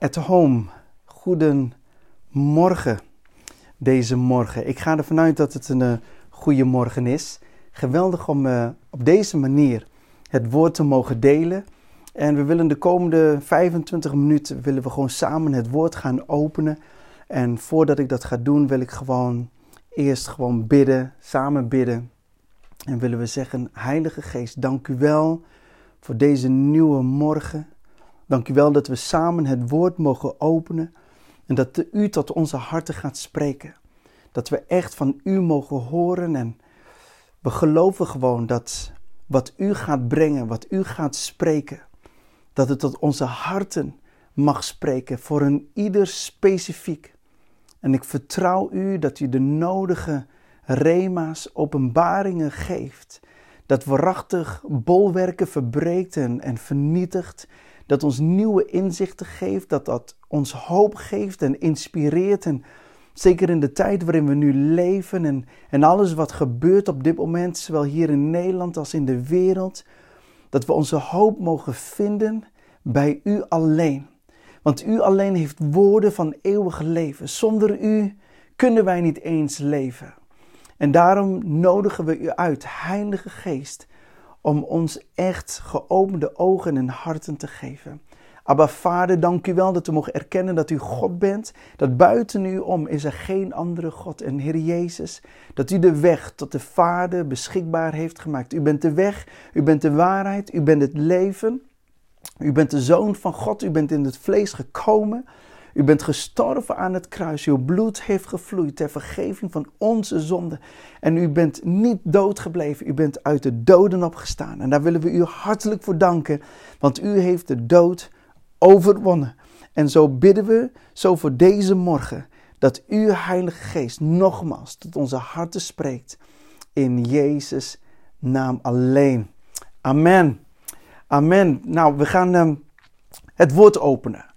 at home. Goedemorgen deze morgen. Ik ga ervan uit dat het een uh, goede morgen is. Geweldig om uh, op deze manier het woord te mogen delen. En we willen de komende 25 minuten willen we gewoon samen het woord gaan openen. En voordat ik dat ga doen, wil ik gewoon eerst gewoon bidden, samen bidden. En willen we zeggen, Heilige Geest, dank u wel voor deze nieuwe morgen. Dank u wel dat we samen het woord mogen openen en dat u tot onze harten gaat spreken. Dat we echt van u mogen horen en we geloven gewoon dat wat u gaat brengen, wat u gaat spreken, dat het tot onze harten mag spreken voor een ieder specifiek. En ik vertrouw u dat u de nodige rema's, openbaringen geeft. Dat waarachtig bolwerken verbreekt en, en vernietigt dat ons nieuwe inzichten geeft, dat dat ons hoop geeft en inspireert. En zeker in de tijd waarin we nu leven en, en alles wat gebeurt op dit moment, zowel hier in Nederland als in de wereld, dat we onze hoop mogen vinden bij U alleen. Want U alleen heeft woorden van eeuwig leven. Zonder U kunnen wij niet eens leven. En daarom nodigen we U uit, Heilige Geest, om ons echt geopende ogen en harten te geven. Abba Vader, dank u wel dat we mogen erkennen dat u God bent. Dat buiten u om is er geen andere God. En Heer Jezus, dat u de weg tot de Vader beschikbaar heeft gemaakt. U bent de weg, u bent de waarheid, u bent het leven. U bent de Zoon van God, u bent in het vlees gekomen. U bent gestorven aan het kruis. Uw bloed heeft gevloeid ter vergeving van onze zonden. En u bent niet dood gebleven. U bent uit de doden opgestaan. En daar willen we u hartelijk voor danken. Want u heeft de dood overwonnen. En zo bidden we, zo voor deze morgen, dat u, Heilige Geest, nogmaals tot onze harten spreekt. In Jezus' naam alleen. Amen. Amen. Nou, we gaan uh, het woord openen.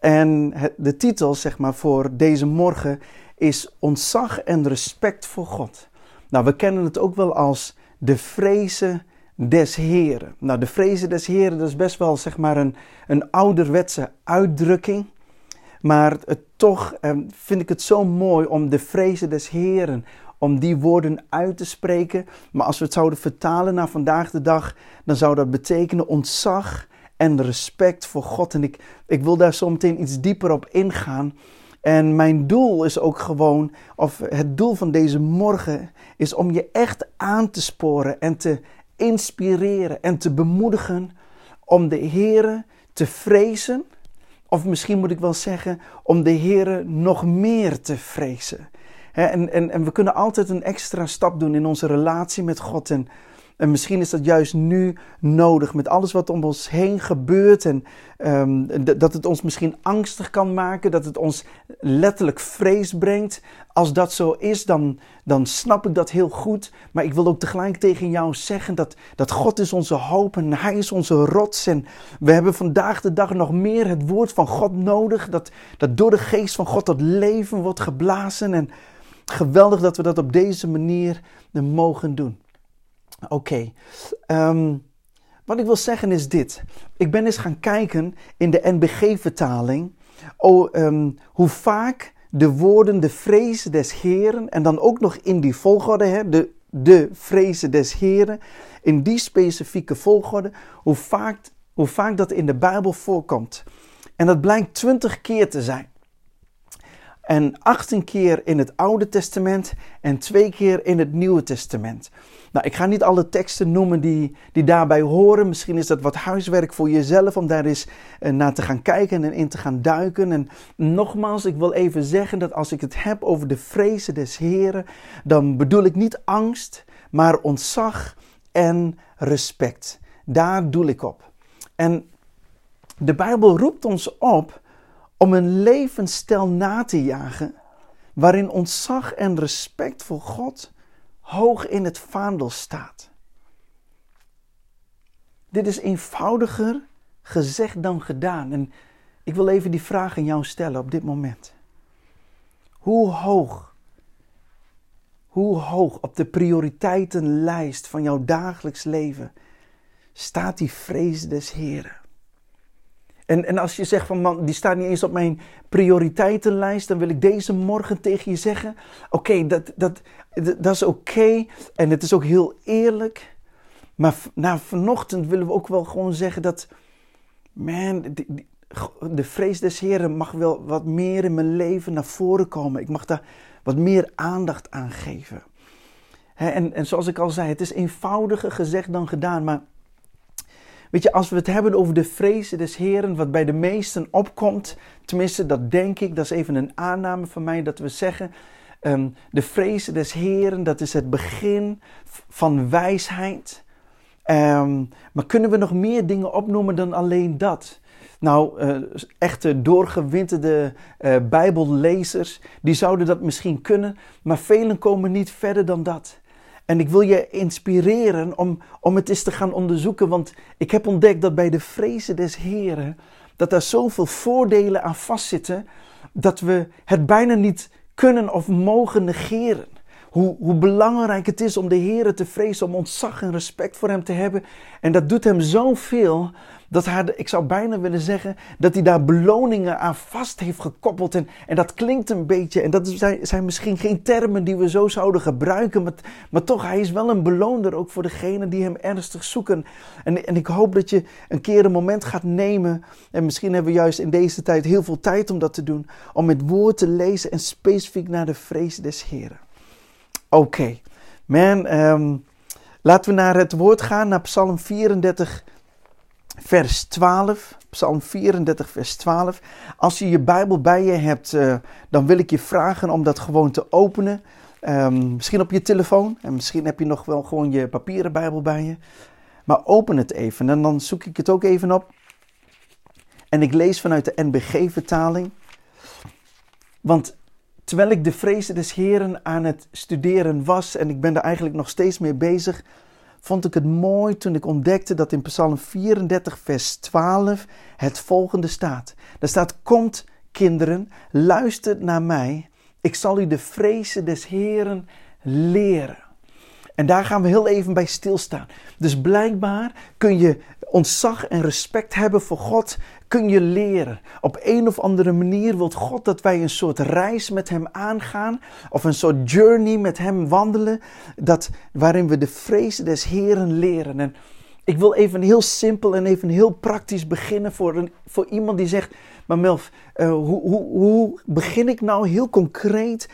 En de titel, zeg maar, voor deze morgen is Ontzag en respect voor God. Nou, we kennen het ook wel als de vrezen des Heren. Nou, de vrezen des Heren, dat is best wel, zeg maar, een, een ouderwetse uitdrukking. Maar het, toch eh, vind ik het zo mooi om de vrezen des Heren, om die woorden uit te spreken. Maar als we het zouden vertalen naar vandaag de dag, dan zou dat betekenen ontzag en respect voor God. En ik, ik wil daar zo meteen iets dieper op ingaan. En mijn doel is ook gewoon, of het doel van deze morgen, is om je echt aan te sporen en te inspireren en te bemoedigen om de Here te vrezen. Of misschien moet ik wel zeggen, om de Here nog meer te vrezen. En, en, en we kunnen altijd een extra stap doen in onze relatie met God. En en misschien is dat juist nu nodig met alles wat om ons heen gebeurt. En um, dat het ons misschien angstig kan maken, dat het ons letterlijk vrees brengt. Als dat zo is, dan, dan snap ik dat heel goed. Maar ik wil ook tegelijk tegen jou zeggen dat, dat God is onze hoop en Hij is onze rots. En we hebben vandaag de dag nog meer het woord van God nodig. Dat, dat door de geest van God tot leven wordt geblazen. En geweldig dat we dat op deze manier mogen doen. Oké. Ehm, wat ik wil zeggen is dit. Ik ben eens gaan kijken in de NBG-vertaling. Oh, ehm, hoe vaak de woorden de vrezen des Heren. En dan ook nog in die volgorde. Hè, de, de vrezen des Heren. In die specifieke volgorde. Hoe vaak, hoe vaak dat in de Bijbel voorkomt. En dat blijkt twintig keer te zijn. En 18 keer in het Oude Testament en twee keer in het Nieuwe Testament. Nou, ik ga niet alle teksten noemen die, die daarbij horen. Misschien is dat wat huiswerk voor jezelf om daar eens eh, naar te gaan kijken en in te gaan duiken. En nogmaals, ik wil even zeggen dat als ik het heb over de vrezen des Heren, dan bedoel ik niet angst, maar ontzag en respect. Daar doel ik op. En de Bijbel roept ons op om een levensstijl na te jagen waarin ontzag en respect voor God hoog in het vaandel staat. Dit is eenvoudiger gezegd dan gedaan. En ik wil even die vraag aan jou stellen op dit moment. Hoe hoog, hoe hoog op de prioriteitenlijst van jouw dagelijks leven staat die vrees des Heren? En, en als je zegt van man, die staat niet eens op mijn prioriteitenlijst, dan wil ik deze morgen tegen je zeggen: oké, dat, dat, dat, is oké en het is ook heel eerlijk. Maar na vanochtend willen we ook wel gewoon zeggen dat, man, de vrees des Heren mag wel wat meer in mijn leven naar voren komen. Ik mag daar wat meer aandacht aan geven. en, en zoals ik al zei, het is eenvoudiger gezegd dan gedaan, maar Weet je, als we het hebben over de vrezen des Heren, wat bij de meesten opkomt, tenminste dat denk ik, dat is even een aanname van mij, dat we zeggen, um, de vrezen des Heren, dat is het begin van wijsheid. Ehm, maar kunnen we nog meer dingen opnoemen dan alleen dat? Nou, uh, echte doorgewinterde uh, Bijbellezers, die zouden dat misschien kunnen, maar velen komen niet verder dan dat. En ik wil je inspireren om, om het eens te gaan onderzoeken. Want ik heb ontdekt dat bij de vrezen des Heren. dat er zoveel voordelen aan vastzitten. dat we het bijna niet kunnen of mogen negeren. Hoe, hoe belangrijk het is om de Heer te vrezen, om ontzag en respect voor Hem te hebben. En dat doet Hem zoveel dat hij, ik zou bijna willen zeggen, dat hij daar beloningen aan vast heeft gekoppeld. En, en dat klinkt een beetje, en dat zijn, zijn misschien geen termen die we zo zouden gebruiken, maar, maar toch, hij is wel een beloner ook voor degenen die hem ernstig zoeken. En, en ik hoop dat je een keer een moment gaat nemen, en misschien hebben we juist in deze tijd heel veel tijd om dat te doen, om het woord te lezen en specifiek naar de vrees des Heren. Oké, man, ehm, laten we naar het woord gaan, naar Psalm 34 vers 12. Psalm 34, vers 12. Als je je Bijbel bij je hebt, uh, dan wil ik je vragen om dat gewoon te openen. Um, misschien op je telefoon en misschien heb je nog wel gewoon je papieren Bijbel bij je. Maar open het even en dan zoek ik het ook even op. En ik lees vanuit de NBG-vertaling. Want terwijl ik de vrezen des Heren aan het studeren was en ik ben er eigenlijk nog steeds mee bezig, vond ik het mooi toen ik ontdekte dat in Psalm 34, vers 12 het volgende staat. Daar staat: Komt, kinderen, luistert naar mij. Ik zal u de vrezen des Heren leren. En daar gaan we heel even bij stilstaan. Dus blijkbaar kun je ontzag en respect hebben voor God, kun je leren. Op een of andere manier wil God dat wij een soort reis met Hem aangaan, of een soort journey met Hem wandelen, dat, waarin we de vrees des Heren leren. En ik wil even heel simpel en even heel praktisch beginnen voor, een, voor iemand die zegt, maar Melf, uh, hoe, hoe, hoe begin ik nou heel concreet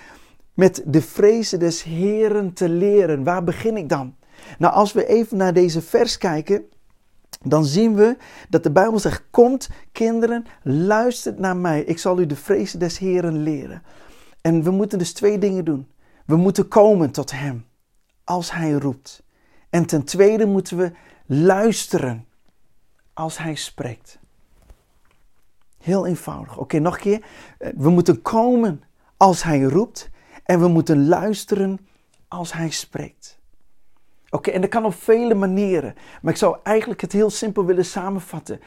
met de vrezen des Heren te leren? Waar begin ik dan? Nou, als we even naar deze vers kijken, dan zien we dat de Bijbel zegt: Komt, kinderen, luistert naar mij. Ik zal u de vrezen des Heren leren. En we moeten dus twee dingen doen. We moeten komen tot Hem als Hij roept. En ten tweede moeten we luisteren als Hij spreekt. Heel eenvoudig. Oké, nog een keer. We moeten komen als Hij roept. En we moeten luisteren als Hij spreekt. Oké, en dat kan op vele manieren. Maar ik zou eigenlijk het heel simpel willen samenvatten.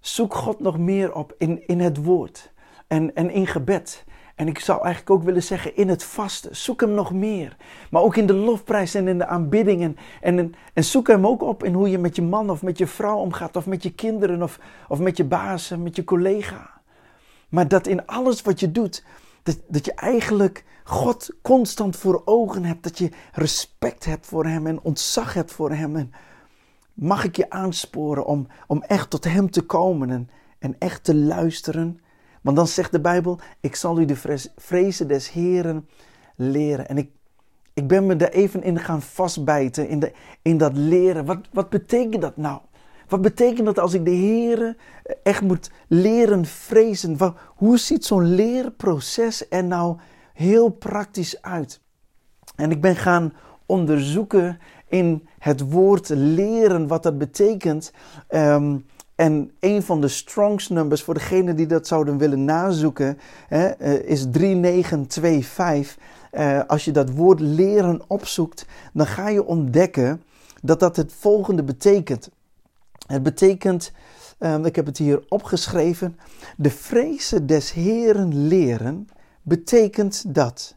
Zoek God nog meer op in, in het woord en, en in gebed. En ik zou eigenlijk ook willen zeggen in het vasten. Zoek hem nog meer. Maar ook in de lofprijs en in de aanbiddingen. En, en zoek hem ook op in hoe je met je man of met je vrouw omgaat. Of met je kinderen of, of met je baas, met je collega. Maar dat in alles wat je doet, dat, dat je eigenlijk God constant voor ogen hebt. Dat je respect hebt voor Hem en ontzag hebt voor Hem. En mag ik je aansporen om, om echt tot Hem te komen en, en echt te luisteren. Want dan zegt de Bijbel, ik zal u de vrezen des Heren leren. En ik, ik ben me daar even in gaan vastbijten, in, de, in dat leren. Wat, wat betekent dat nou? Wat betekent dat als ik de Heer echt moet leren vrezen? Hoe ziet zo'n leerproces er nou heel praktisch uit? En ik ben gaan onderzoeken in het woord leren wat dat betekent. Um, en een van de Strongs numbers, voor degenen die dat zouden willen nazoeken, hè, uh, is 3925. Uh, als je dat woord leren opzoekt, dan ga je ontdekken dat dat het volgende betekent. Het betekent, um, ik heb het hier opgeschreven, de vrezen des Heren leren betekent dat.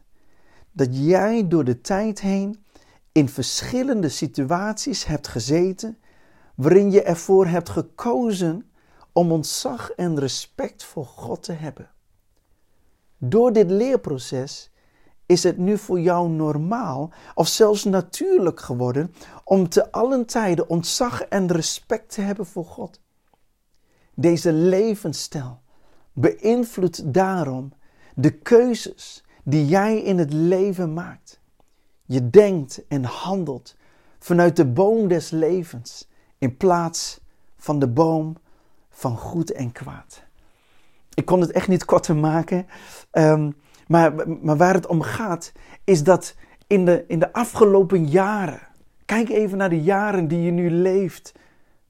Dat jij door de tijd heen in verschillende situaties hebt gezeten waarin je ervoor hebt gekozen om ontzag en respect voor God te hebben. Door dit leerproces is het nu voor jou normaal of zelfs natuurlijk geworden om te allen tijden ontzag en respect te hebben voor God. Deze levensstijl beïnvloedt daarom de keuzes die jij in het leven maakt. Je denkt en handelt vanuit de boom des levens in plaats van de boom van goed en kwaad. Ik kon het echt niet korter maken, um, maar, maar waar het om gaat is dat in de, in de afgelopen jaren, kijk even naar de jaren die je nu leeft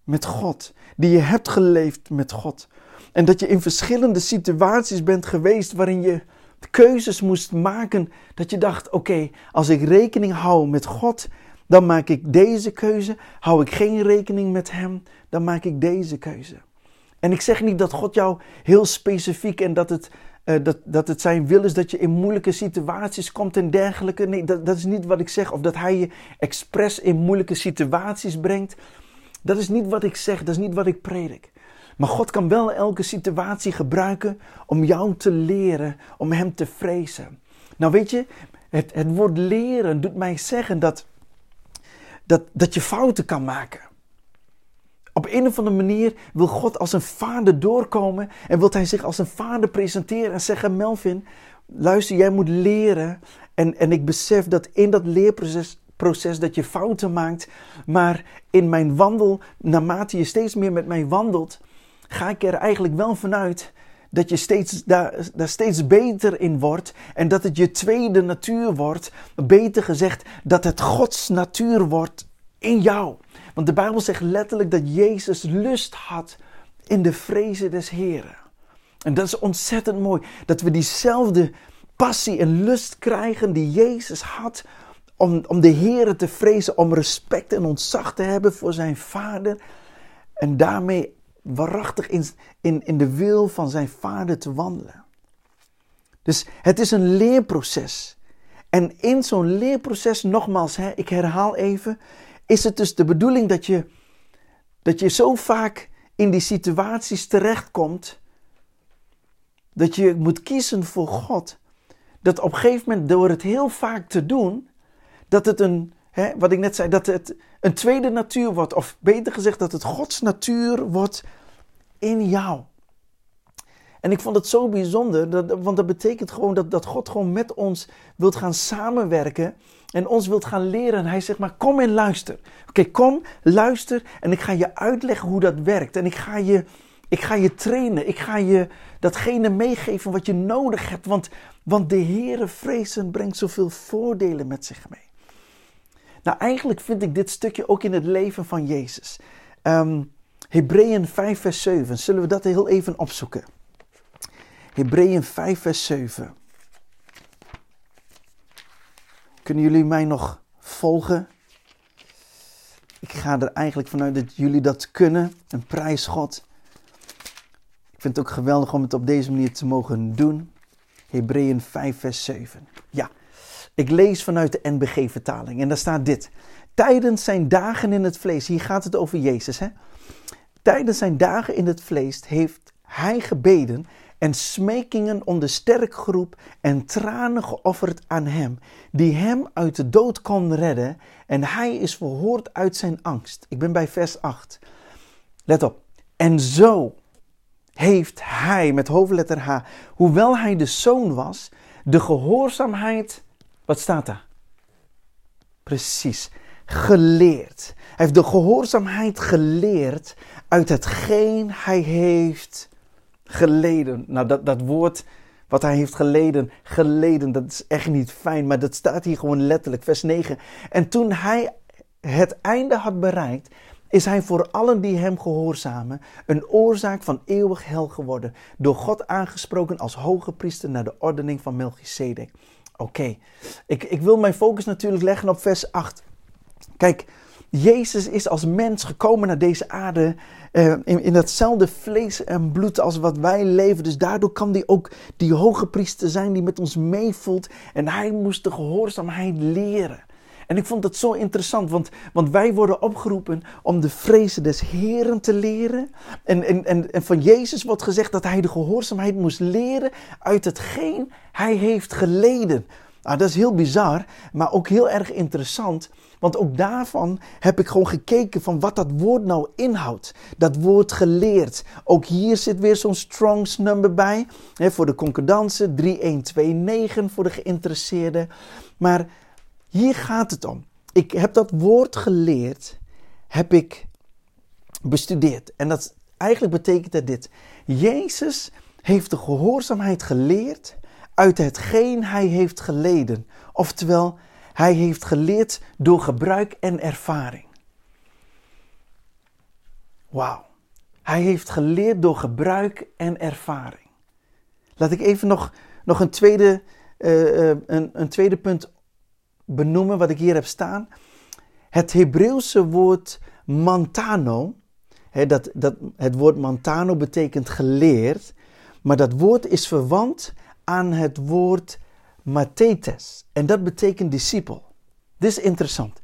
met God, die je hebt geleefd met God. En dat je in verschillende situaties bent geweest waarin je keuzes moest maken. Dat je dacht: oké, als ik rekening hou met God, dan maak ik deze keuze. Hou ik geen rekening met Hem, dan maak ik deze keuze. En ik zeg niet dat God jou heel specifiek en dat het, uh, dat, dat het zijn wil is dat je in moeilijke situaties komt en dergelijke. Nee, dat, dat is niet wat ik zeg. Of dat Hij je expres in moeilijke situaties brengt. Dat is niet wat ik zeg, dat is niet wat ik predik. Maar God kan wel elke situatie gebruiken om jou te leren, om Hem te vrezen. Nou weet je, het, het woord leren doet mij zeggen dat, dat, dat je fouten kan maken. Op een of andere manier wil God als een vader doorkomen en wil hij zich als een vader presenteren en zeggen: Melvin, luister, jij moet leren. En, en ik besef dat in dat leerproces proces dat je fouten maakt, maar in mijn wandel, naarmate je steeds meer met mij wandelt, ga ik er eigenlijk wel vanuit dat je steeds, daar, daar steeds beter in wordt en dat het je tweede natuur wordt. Beter gezegd, dat het Gods natuur wordt in jou. Want de Bijbel zegt letterlijk dat Jezus lust had in de vrezen des Heren. En dat is ontzettend mooi, dat we diezelfde passie en lust krijgen die Jezus had om, om de Heren te vrezen, om respect en ontzag te hebben voor zijn Vader. En daarmee waarachtig in, in, in de wil van zijn Vader te wandelen. Dus het is een leerproces. En in zo'n leerproces, nogmaals, hè, ik herhaal even, is het dus de bedoeling dat je, dat je zo vaak in die situaties terechtkomt, dat je moet kiezen voor God. Dat op een gegeven moment door het heel vaak te doen, dat het een, hè, wat ik net zei, dat het een tweede natuur wordt. Of beter gezegd, dat het Gods natuur wordt in jou. En ik vond het zo bijzonder, dat, want dat betekent gewoon dat, dat God gewoon met ons wilt gaan samenwerken en ons wilt gaan leren. En hij zegt maar, kom en luister. Oké, kom, luister en ik ga je uitleggen hoe dat werkt. En ik ga je, ik ga je trainen, ik ga je datgene meegeven wat je nodig hebt. Want, want de Heere vrezen brengt zoveel voordelen met zich mee. Nou, eigenlijk vind ik dit stukje ook in het leven van Jezus. Um, Hebreeën 5, vers 7. Zullen we dat heel even opzoeken? Hebreeën 5, vers 7. Kunnen jullie mij nog volgen? Ik ga er eigenlijk vanuit dat jullie dat kunnen. Een prijs God. Ik vind het ook geweldig om het op deze manier te mogen doen. Hebreeën 5, vers 7. Ja, ik lees vanuit de NBG-vertaling en daar staat dit. Tijdens zijn dagen in het vlees, hier gaat het over Jezus, hè? Tijdens zijn dagen in het vlees heeft hij gebeden en smekingen om de sterkgroep en tranen geofferd aan hem, die hem uit de dood kon redden, en hij is verhoord uit zijn angst. Ik ben bij vers 8. Let op. En zo heeft hij, met hoofdletter H, hoewel hij de zoon was, de gehoorzaamheid wat staat daar? Precies, geleerd. Hij heeft de gehoorzaamheid geleerd uit hetgeen hij heeft geleden. Nou, dat, dat woord wat hij heeft geleden, geleden, dat is echt niet fijn, maar dat staat hier gewoon letterlijk, vers 9. En toen hij het einde had bereikt, is hij voor allen die hem gehoorzamen een oorzaak van eeuwig hel geworden, door God aangesproken als hoge priester naar de ordening van Melchizedek. Oké, ik, ik wil mijn focus natuurlijk leggen op vers 8. Kijk, Jezus is als mens gekomen naar deze aarde uh, in, in datzelfde vlees en bloed als wat wij leven. Dus daardoor kan hij ook die hoge priester zijn die met ons meevoelt. En hij moest de gehoorzaamheid leren. En ik vond dat zo interessant, want, want wij worden opgeroepen om de vrezen des Heren te leren. En, en, en, en van Jezus wordt gezegd dat hij de gehoorzaamheid moest leren uit hetgeen hij heeft geleden. Nou, dat is heel bizar, maar ook heel erg interessant. Want ook daarvan heb ik gewoon gekeken van wat dat woord nou inhoudt. Dat woord geleerd. Ook hier zit weer zo'n Strongs number bij. Hè, voor de concordantie 3129 voor de geïnteresseerden. Maar hier gaat het om. Ik heb dat woord geleerd, heb ik bestudeerd. En dat eigenlijk betekent dat dit. Jezus heeft de gehoorzaamheid geleerd uit hetgeen hij heeft geleden. Oftewel, hij heeft geleerd door gebruik en ervaring. Wauw. Hij heeft geleerd door gebruik en ervaring. Laat ik even nog, nog een, tweede, uh, een, een tweede punt benoemen wat ik hier heb staan. Het Hebreeuwse woord mantano, dat, dat, het woord mantano betekent geleerd, maar dat woord is verwant aan het woord mathetes. En dat betekent discipel. Dit is interessant.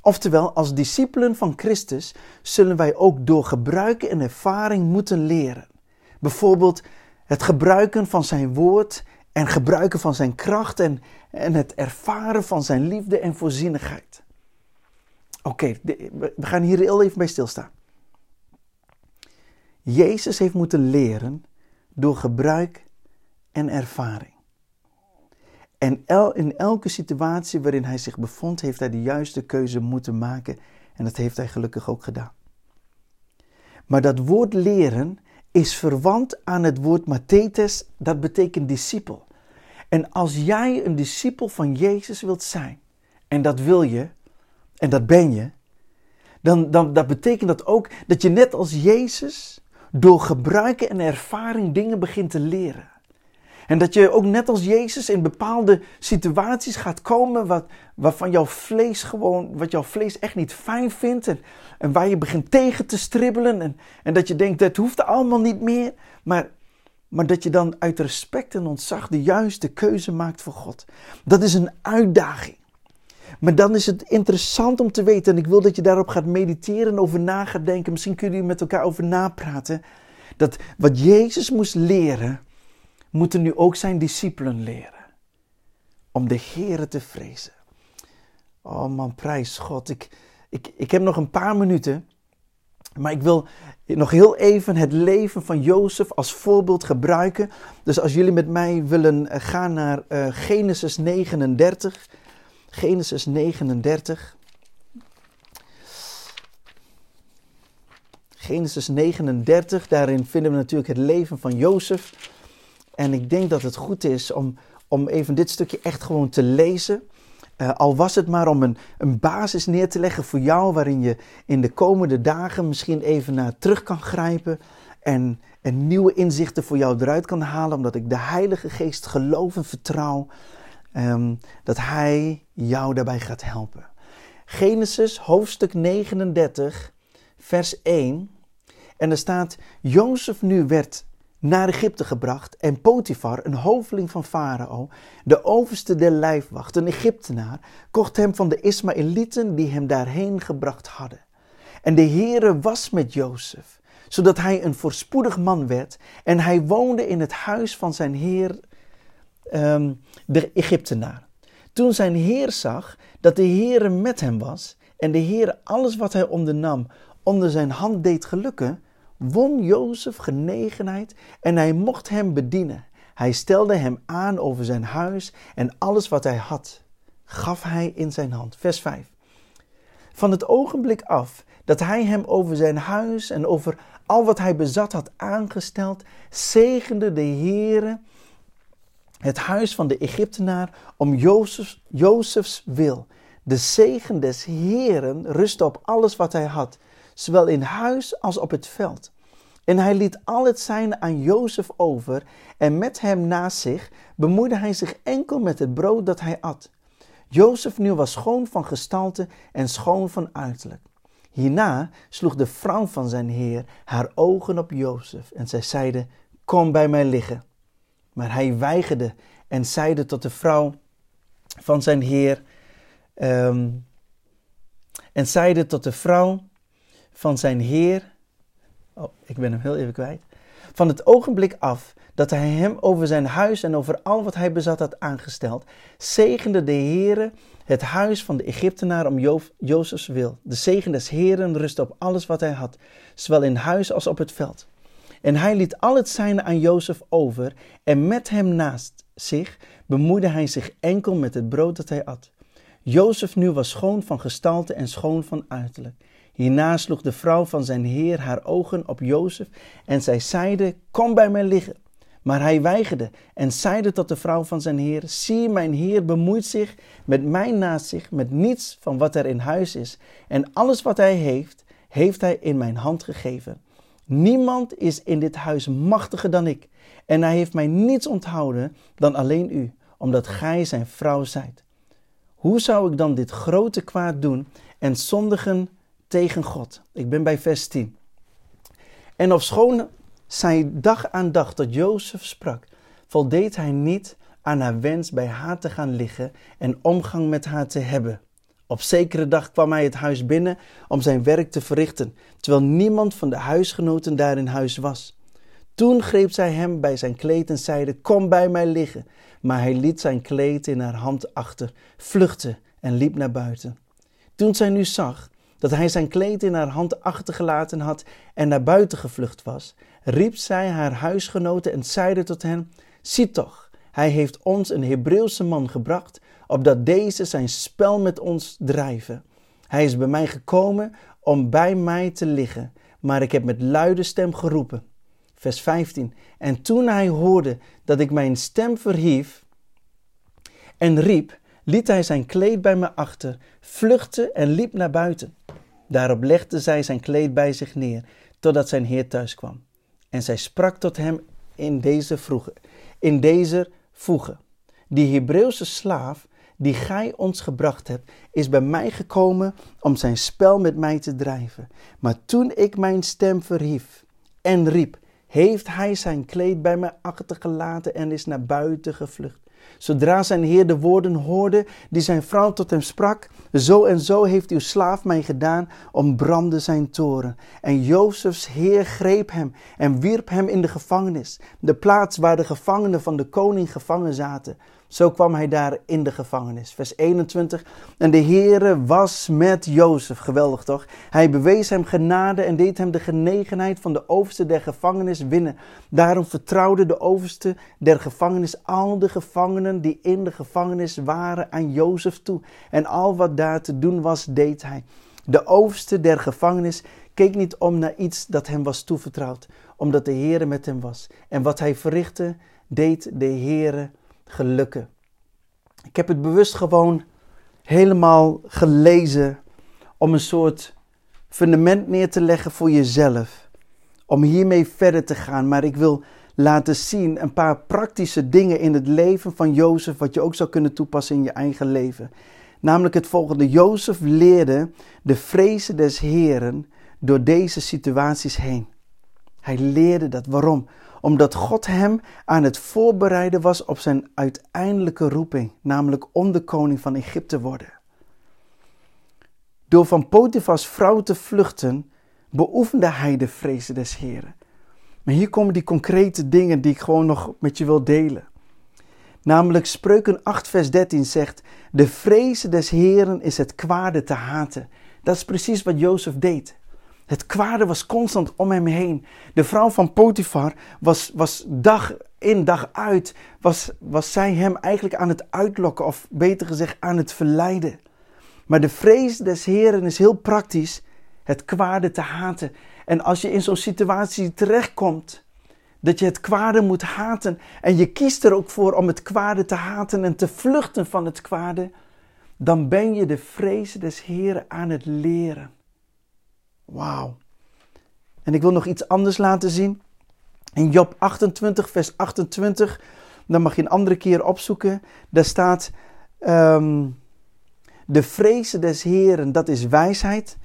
Oftewel, als discipelen van Christus zullen wij ook door gebruiken en ervaring moeten leren. Bijvoorbeeld het gebruiken van zijn woord en gebruiken van zijn kracht en, en het ervaren van zijn liefde en voorzienigheid. Oké, we gaan hier heel even bij stilstaan. Jezus heeft moeten leren door gebruik en ervaring. En in elke situatie waarin hij zich bevond, heeft hij de juiste keuze moeten maken. En dat heeft hij gelukkig ook gedaan. Maar dat woord leren is verwant aan het woord mathetes, dat betekent discipel. En als jij een discipel van Jezus wilt zijn, en dat wil je, en dat ben je, dan, dan dat betekent dat ook dat je net als Jezus door gebruiken en ervaring dingen begint te leren. En dat je ook net als Jezus in bepaalde situaties gaat komen wat, waarvan jouw vlees gewoon, wat jouw vlees echt niet fijn vindt. En, waar je begint tegen te stribbelen. En, en dat je denkt, dat hoeft allemaal niet meer. Maar, maar dat je dan uit respect en ontzag de juiste keuze maakt voor God. Dat is een uitdaging. Maar dan is het interessant om te weten, en ik wil dat je daarop gaat mediteren, over na gaat denken. Misschien kunnen jullie met elkaar over napraten. Dat wat Jezus moest leren, moeten nu ook zijn discipelen leren. Om de Here te vrezen. Oh man, prijs God. Ik, ik, ik heb nog een paar minuten. Maar ik wil nog heel even het leven van Jozef als voorbeeld gebruiken. Dus als jullie met mij willen eh, gaan naar uh, Genesis 39. Genesis 39. Genesis 39, daarin vinden we natuurlijk het leven van Jozef. En ik denk dat het goed is om, om even dit stukje echt gewoon te lezen. Uh, al was het maar om een, een basis neer te leggen voor jou, waarin je in de komende dagen misschien even naar terug kan grijpen. En, en nieuwe inzichten voor jou eruit kan halen, omdat ik de Heilige Geest geloof en vertrouw um, dat Hij jou daarbij gaat helpen. Genesis hoofdstuk 39, vers 1. En er staat: Jozef nu werd naar Egypte gebracht en Potifar, een hoveling van Farao, de overste der lijfwacht, een Egyptenaar, kocht hem van de Ismaëlieten die hem daarheen gebracht hadden. En de Heere was met Jozef, zodat hij een voorspoedig man werd en hij woonde in het huis van zijn heer, um, de Egyptenaar. Toen zijn heer zag dat de Heere met hem was en de Heere alles wat hij ondernam onder zijn hand deed gelukken, won Jozef genegenheid en hij mocht hem bedienen. Hij stelde hem aan over zijn huis en alles wat hij had, gaf hij in zijn hand. Vers 5. Van het ogenblik af dat hij hem over zijn huis en over al wat hij bezat had aangesteld, zegende de Heere het huis van de Egyptenaar om Jozefs, Jozefs wil. De zegen des Heeren rustte op alles wat hij had zowel in huis als op het veld. En hij liet al het zijne aan Jozef over en met hem naast zich bemoeide hij zich enkel met het brood dat hij at. Jozef nu was schoon van gestalte en schoon van uiterlijk. Hierna sloeg de vrouw van zijn heer haar ogen op Jozef en zij zeide, kom bij mij liggen. Maar hij weigerde en zeide tot de vrouw van zijn heer, Ehm, en zeide tot de vrouw van zijn heer. Oh, ik ben hem heel even kwijt. Van het ogenblik af dat hij hem over zijn huis en over al wat hij bezat had aangesteld, zegende de Heere het huis van de Egyptenaar om jo Jozefs wil. De zegen des Heeren rustte op alles wat hij had, zowel in huis als op het veld. En hij liet al het zijne aan Jozef over en met hem naast zich bemoeide hij zich enkel met het brood dat hij at. Jozef nu was schoon van gestalte en schoon van uiterlijk. Hierna sloeg de vrouw van zijn heer haar ogen op Jozef en zij zeide, kom bij mij liggen. Maar hij weigerde en zeide tot de vrouw van zijn heer, zie mijn heer bemoeit zich met mij naast zich, met niets van wat er in huis is. En alles wat hij heeft, heeft hij in mijn hand gegeven. Niemand is in dit huis machtiger dan ik. En hij heeft mij niets onthouden dan alleen u, omdat gij zijn vrouw zijt. Hoe zou ik dan dit grote kwaad doen en zondigen tegen God? Ik ben bij vers 10. En ofschoon zij dag aan dag tot Jozef sprak, voldeed hij niet aan haar wens bij haar te gaan liggen en omgang met haar te hebben. Op zekere dag kwam hij het huis binnen om zijn werk te verrichten, terwijl niemand van de huisgenoten daar in huis was. Toen greep zij hem bij zijn kleed en zeide: Kom bij mij liggen. Maar hij liet zijn kleed in haar hand achter, vluchtte en liep naar buiten. Toen zij nu zag dat hij zijn kleed in haar hand achtergelaten had en naar buiten gevlucht was, riep zij haar huisgenoten en zeide tot hen: Zie toch, hij heeft ons een Hebreeuwse man gebracht, opdat deze zijn spel met ons drijven. Hij is bij mij gekomen om bij mij te liggen, maar ik heb met luide stem geroepen. Vers 15. En toen hij hoorde dat ik mijn stem verhief en riep, liet hij zijn kleed bij me achter, vluchtte en liep naar buiten. Daarop legde zij zijn kleed bij zich neer, totdat zijn heer thuis kwam. En zij sprak tot hem in deze vroege, in deze voege. Die Hebreeuwse slaaf die gij ons gebracht hebt, is bij mij gekomen om zijn spel met mij te drijven. Maar toen ik mijn stem verhief en riep, heeft hij zijn kleed bij mij achtergelaten en is naar buiten gevlucht. Zodra zijn heer de woorden hoorde die zijn vrouw tot hem sprak, zo en zo heeft uw slaaf mij gedaan, brandde zijn toren. En Jozefs heer greep hem en wierp hem in de gevangenis, de plaats waar de gevangenen van de koning gevangen zaten. Zo kwam hij daar in de gevangenis. Vers 21. En de Heere was met Jozef. Geweldig toch? Hij bewees hem genade en deed hem de genegenheid van de overste der gevangenis winnen. Daarom vertrouwde de overste der gevangenis al de gevangenen die in de gevangenis waren aan Jozef toe. En al wat daar te doen was, deed hij. De overste der gevangenis keek niet om naar iets dat hem was toevertrouwd, omdat de Heere met hem was. En wat hij verrichtte, deed de Heere gelukken. Ik heb het bewust gewoon helemaal gelezen om een soort fundament neer te leggen voor jezelf. Om hiermee verder te gaan. Maar ik wil laten zien een paar praktische dingen in het leven van Jozef, wat je ook zou kunnen toepassen in je eigen leven. Namelijk het volgende: Jozef leerde de vrezen des Heren door deze situaties heen. Hij leerde dat. Waarom? omdat God hem aan het voorbereiden was op zijn uiteindelijke roeping, namelijk om de koning van Egypte te worden. Door van Potifars vrouw te vluchten, beoefende hij de vrezen des Heren. Maar hier komen die concrete dingen die ik gewoon nog met je wil delen. Namelijk Spreuken 8 vers 13 zegt, de vrezen des Heren is het kwade te haten. Dat is precies wat Jozef deed. Het kwade was constant om hem heen. De vrouw van Potifar was, was dag in dag uit, was, was zij hem eigenlijk aan het uitlokken, of beter gezegd aan het verleiden. Maar de vrees des Heren is heel praktisch het kwade te haten. En als je in zo'n situatie terechtkomt, dat je het kwade moet haten en je kiest er ook voor om het kwade te haten en te vluchten van het kwade, dan ben je de vrees des Heren aan het leren. Wauw. En ik wil nog iets anders laten zien. In Job 28, vers 28, dan mag je een andere keer opzoeken. Daar staat: um, De vrezen des Heren, dat is wijsheid.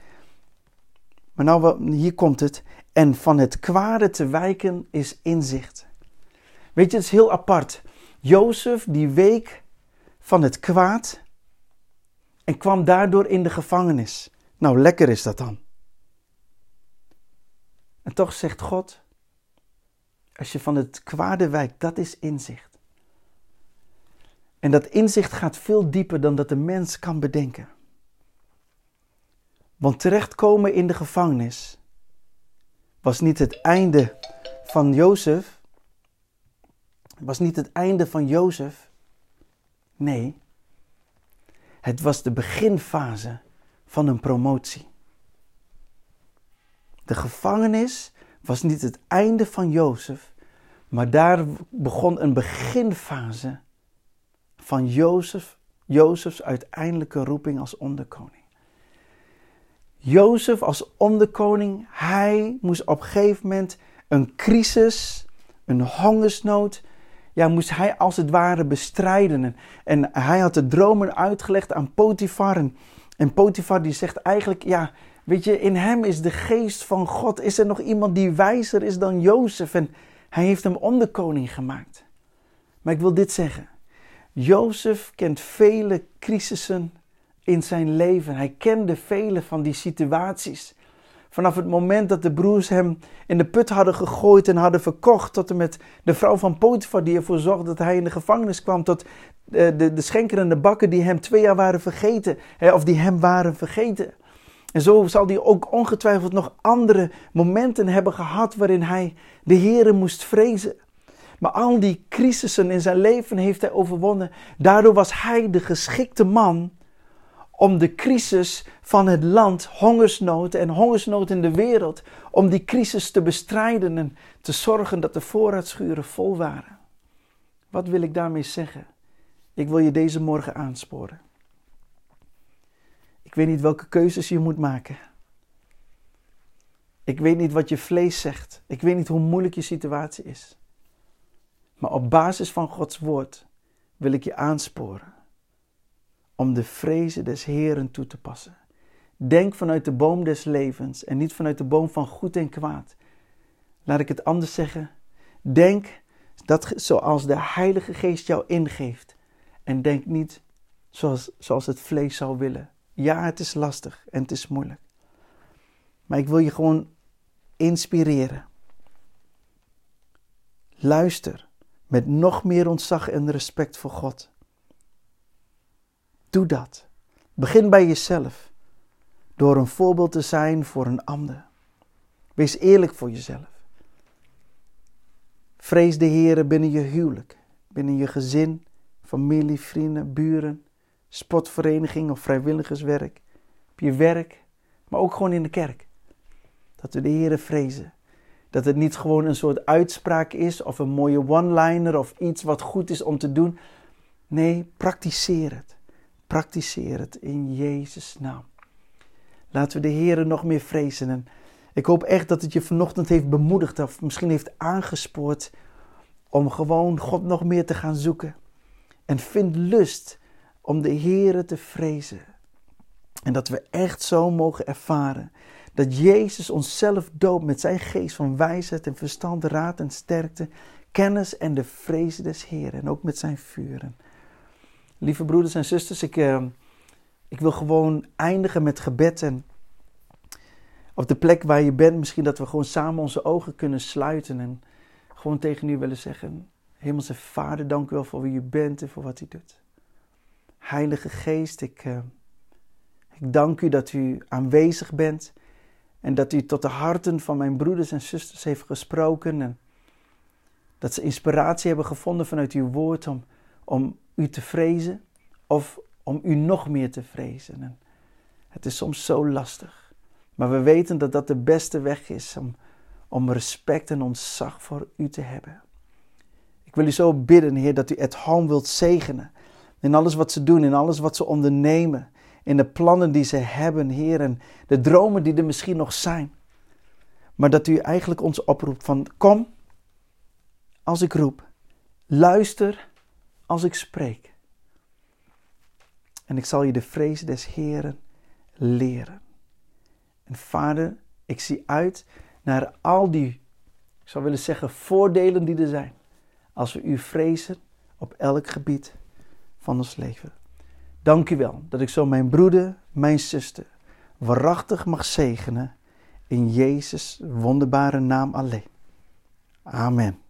Maar nou, hier komt het. En van het kwade te wijken is inzicht. Weet je, het is heel apart. Jozef, die week van het kwaad. en kwam daardoor in de gevangenis. Nou, lekker is dat dan. En toch zegt God, als je van het kwade wijkt, dat is inzicht. En dat inzicht gaat veel dieper dan dat de mens kan bedenken. Want terechtkomen in de gevangenis was niet het einde van Jozef. Was niet het einde van Jozef. Nee, het was de beginfase van een promotie. De gevangenis was niet het einde van Jozef, maar daar begon een beginfase van Jozef, Jozefs uiteindelijke roeping als onderkoning. Jozef als onderkoning, hij moest op een gegeven moment een crisis, een hongersnood, ja, moest hij als het ware bestrijden. En, hij had de dromen uitgelegd aan Potifar. En, en Potifar die zegt eigenlijk, ja, weet je, in hem is de geest van God. Is er nog iemand die wijzer is dan Jozef? En hij heeft hem onderkoning gemaakt. Maar ik wil dit zeggen. Jozef kent vele crisissen in zijn leven. Hij kende vele van die situaties. Vanaf het moment dat de broers hem in de put hadden gegooid en hadden verkocht, tot en met de vrouw van Potifar die ervoor zorgde dat hij in de gevangenis kwam, tot de, de, de bakken die hem twee jaar waren vergeten, of die hem waren vergeten. En zo zal hij ook ongetwijfeld nog andere momenten hebben gehad waarin hij de Here moest vrezen. Maar al die crisissen in zijn leven heeft hij overwonnen. Daardoor was hij de geschikte man om de crisis van het land, hongersnood en hongersnood in de wereld, om die crisis te bestrijden en te zorgen dat de voorraadschuren vol waren. Wat wil ik daarmee zeggen? Ik wil je deze morgen aansporen. Ik weet niet welke keuzes je moet maken. Ik weet niet wat je vlees zegt. Ik weet niet hoe moeilijk je situatie is. Maar op basis van Gods woord wil ik je aansporen om de vrezen des Heren toe te passen. Denk vanuit de boom des levens en niet vanuit de boom van goed en kwaad. Laat ik het anders zeggen. Denk dat zoals de Heilige Geest jou ingeeft. En denk niet zoals, zoals het vlees zou willen. Ja, het is lastig en het is moeilijk. Maar ik wil je gewoon inspireren. Luister met nog meer ontzag en respect voor God. Doe dat. Begin bij jezelf. Door een voorbeeld te zijn voor een ander. Wees eerlijk voor jezelf. Vrees de Heer binnen je huwelijk, binnen je gezin, familie, vrienden, buren, sportvereniging of vrijwilligerswerk, op je werk, maar ook gewoon in de kerk. Dat we de Heer vrezen. Dat het niet gewoon een soort uitspraak is of een mooie one-liner of iets wat goed is om te doen. Nee, praktiseer het. Praktiseer het in Jezus' naam. Laten we de Heer nog meer vrezen. En ik hoop echt dat het je vanochtend heeft bemoedigd of misschien heeft aangespoord om gewoon God nog meer te gaan zoeken. En vind lust om de Heer te vrezen. En dat we echt zo mogen ervaren dat Jezus onszelf doopt met zijn geest van wijsheid en verstand, raad en sterkte, kennis en de vrezen des Heeren en ook met zijn vuren. Lieve broeders en zusters, ik, uh, ik wil gewoon eindigen met gebed. En op de plek waar je bent, misschien dat we gewoon samen onze ogen kunnen sluiten. En gewoon tegen u willen zeggen: Hemelse Vader, dank u wel voor wie u bent en voor wat u doet. Heilige Geest, ik, uh, ik dank u dat u aanwezig bent. En dat u tot de harten van mijn broeders en zusters heeft gesproken. En dat ze inspiratie hebben gevonden vanuit uw woord om, om u te vrezen of om u nog meer te vrezen. En het is soms zo lastig. Maar we weten dat dat de beste weg is om, om respect en ontzag voor u te hebben. Ik wil u zo bidden, Heer, dat u het home wilt zegenen. In alles wat ze doen, in alles wat ze ondernemen. In de plannen die ze hebben, Heer. En de dromen die er misschien nog zijn. Maar dat u eigenlijk ons oproept van kom als ik roep. Luister als ik spreek. En ik zal je de vrees des Heren leren. En vader, ik zie uit naar al die, ik zou willen zeggen, voordelen die er zijn. Als we u vrezen op elk gebied van ons leven. Dank u wel dat ik zo mijn broeder, mijn zuster, waarachtig mag zegenen. In Jezus' wonderbare naam alleen. Amen.